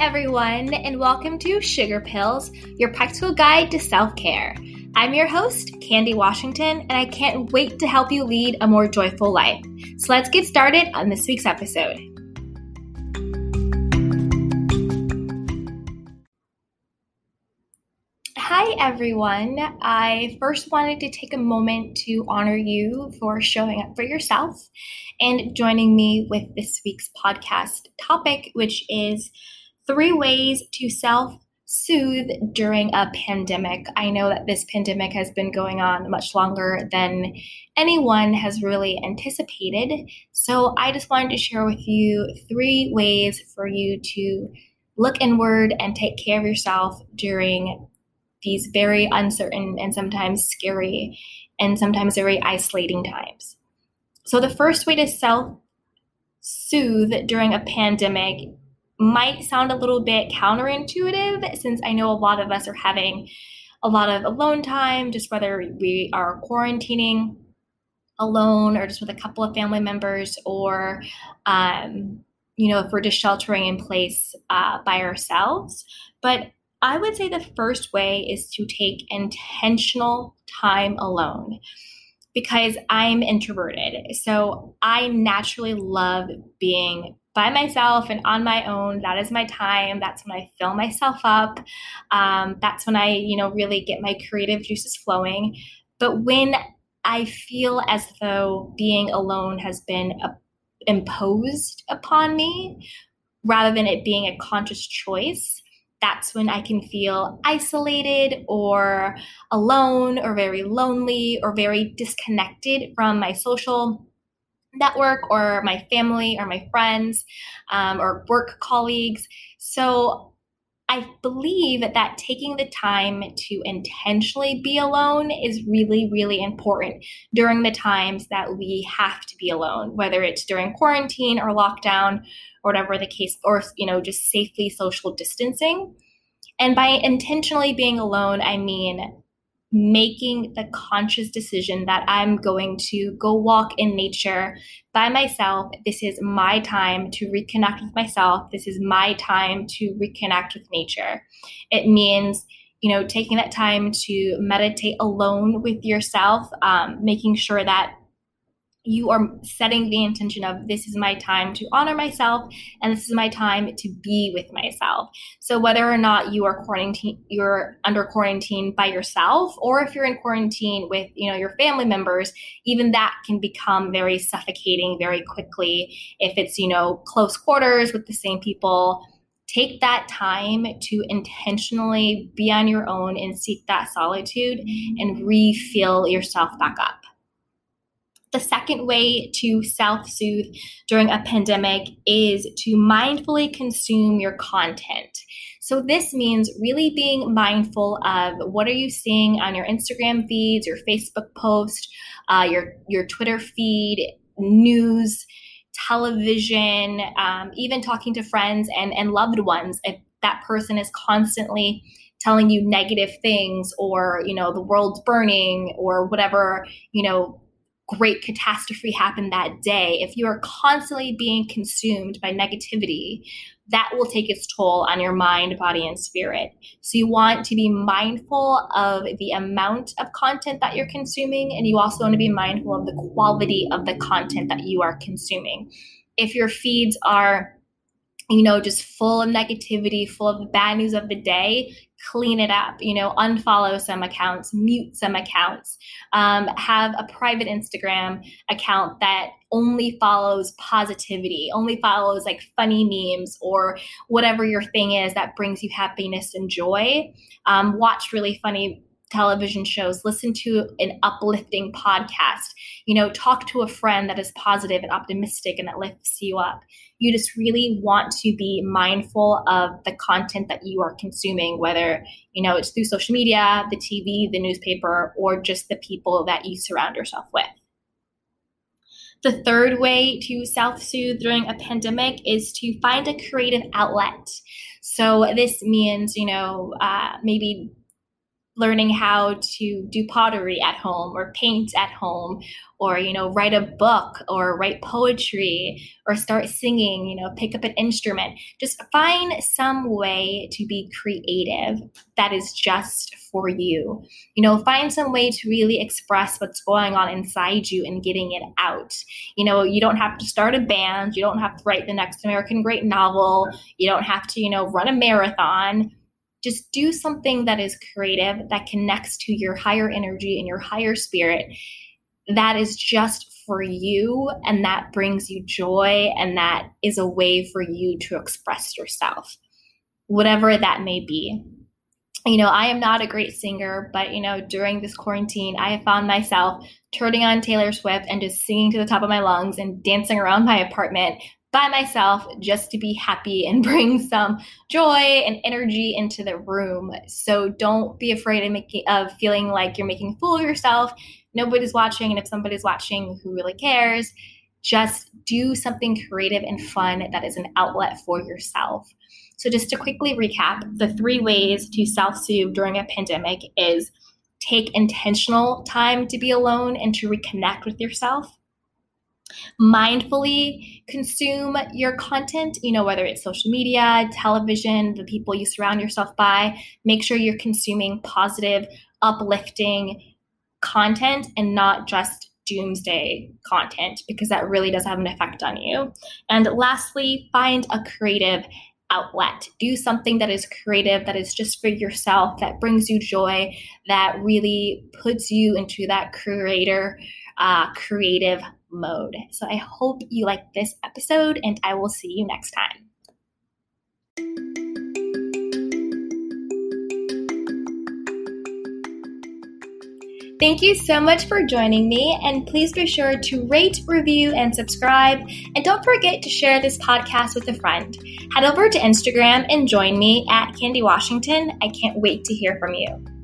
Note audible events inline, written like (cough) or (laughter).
everyone, and welcome to Sugar Pills, your practical guide to self care. I'm your host, Candy Washington, and I can't wait to help you lead a more joyful life. So let's get started on this week's episode. Hi, everyone. I first wanted to take a moment to honor you for showing up for yourself and joining me with this week's podcast topic, which is three ways to self soothe during a pandemic. I know that this pandemic has been going on much longer than anyone has really anticipated. So I just wanted to share with you three ways for you to look inward and take care of yourself during these very uncertain and sometimes scary and sometimes very isolating times. So the first way to self soothe during a pandemic might sound a little bit counterintuitive since I know a lot of us are having a lot of alone time, just whether we are quarantining alone or just with a couple of family members, or, um, you know, if we're just sheltering in place uh, by ourselves. But I would say the first way is to take intentional time alone because I'm introverted. So I naturally love being by myself and on my own. That is my time. That's when I fill myself up. Um, that's when I, you know, really get my creative juices flowing. But when I feel as though being alone has been a, imposed upon me rather than it being a conscious choice, that's when I can feel isolated or alone or very lonely or very disconnected from my social network or my family or my friends um, or work colleagues. So I believe that taking the time to intentionally be alone is really, really important during the times that we have to be alone, whether it's during quarantine or lockdown or whatever the case, or, you know, just safely social distancing. And by intentionally being alone, I mean making the conscious decision that I'm going to go walk in nature by myself. This is my time to reconnect with myself. This is my time to reconnect with nature. It means, you know, taking that time to meditate alone with yourself, um, making sure that you are setting the intention of this is my time to honor myself and this is my time to be with myself. So whether or not you are quarantine you're under quarantine by yourself or if you're in quarantine with you know your family members even that can become very suffocating very quickly. If it's you know close quarters with the same people take that time to intentionally be on your own and seek that solitude and refill yourself back up the second way to self soothe during a pandemic is to mindfully consume your content. So this means really being mindful of what are you seeing on your Instagram feeds, your Facebook post, uh, your your Twitter feed, news, television, um, even talking to friends and and loved ones. If that person is constantly telling you negative things, or you know the world's burning, or whatever you know great catastrophe happened that day, if you are constantly being consumed by negativity, that will take its toll on your mind, body, and spirit. So you want to be mindful of the amount of content that you're consuming, and you also want to be mindful of the quality of the content that you are consuming. If your feeds are you know, just full of negativity, full of the bad news of the day, clean it up, you know, unfollow some accounts, mute some accounts, um, have a private Instagram account that only follows positivity, only follows like funny memes or whatever your thing is that brings you happiness and joy. Um, watch really funny television shows, listen to an uplifting podcast, you know, talk to a friend that is positive and optimistic and that lifts you up. You just really want to be mindful of the content that you are consuming, whether, you know, it's through social media, the TV, the newspaper, or just the people that you surround yourself with. The third way to self soothe during a pandemic is to find a creative outlet. So, this means, you know, uh, maybe learning how to do pottery at home or paint at home or you know write a book or write poetry or start singing you know pick up an instrument. Just find some way to be creative that is just for you. You know find some way to really express what's going on inside you and getting it out. You know you don't have to start a band. You don't have to write the next american great novel. You don't have to you know run a marathon just do something that is creative that connects to your higher energy and your higher spirit that is just for you and that brings you joy and that is a way for you to express yourself whatever that may be. You know i am not a great singer but you know during this quarantine i have found myself turning on taylor swift and just singing to the top of my lungs and dancing around my apartment by myself just to be happy and (laughs) bring some joy and energy into the room. So don't be afraid of making of feeling like you're making a fool of yourself. Nobody's watching, and if somebody's watching, who really cares? Just do something creative and fun that is an outlet for yourself. So just to quickly recap, the three ways to self-soothe during a pandemic is take intentional time to be alone and to reconnect with yourself mindfully consume your content, you know, whether it's social media, television, the people you surround yourself by. Make sure you're consuming positive, uplifting content and not just doomsday content because that really does have an effect on you. And lastly, find a creative outlet. Do something that is creative, that is just for yourself, that brings you joy, that really puts you into that creator, uh, creative mode. So I hope you like this episode, and I will see you next time. Thank you so much for joining me, and please be sure to rate, review, and subscribe. And don't forget to share this podcast with a friend. Head over to Instagram and join me at Candy Washington. I can't wait to hear from you.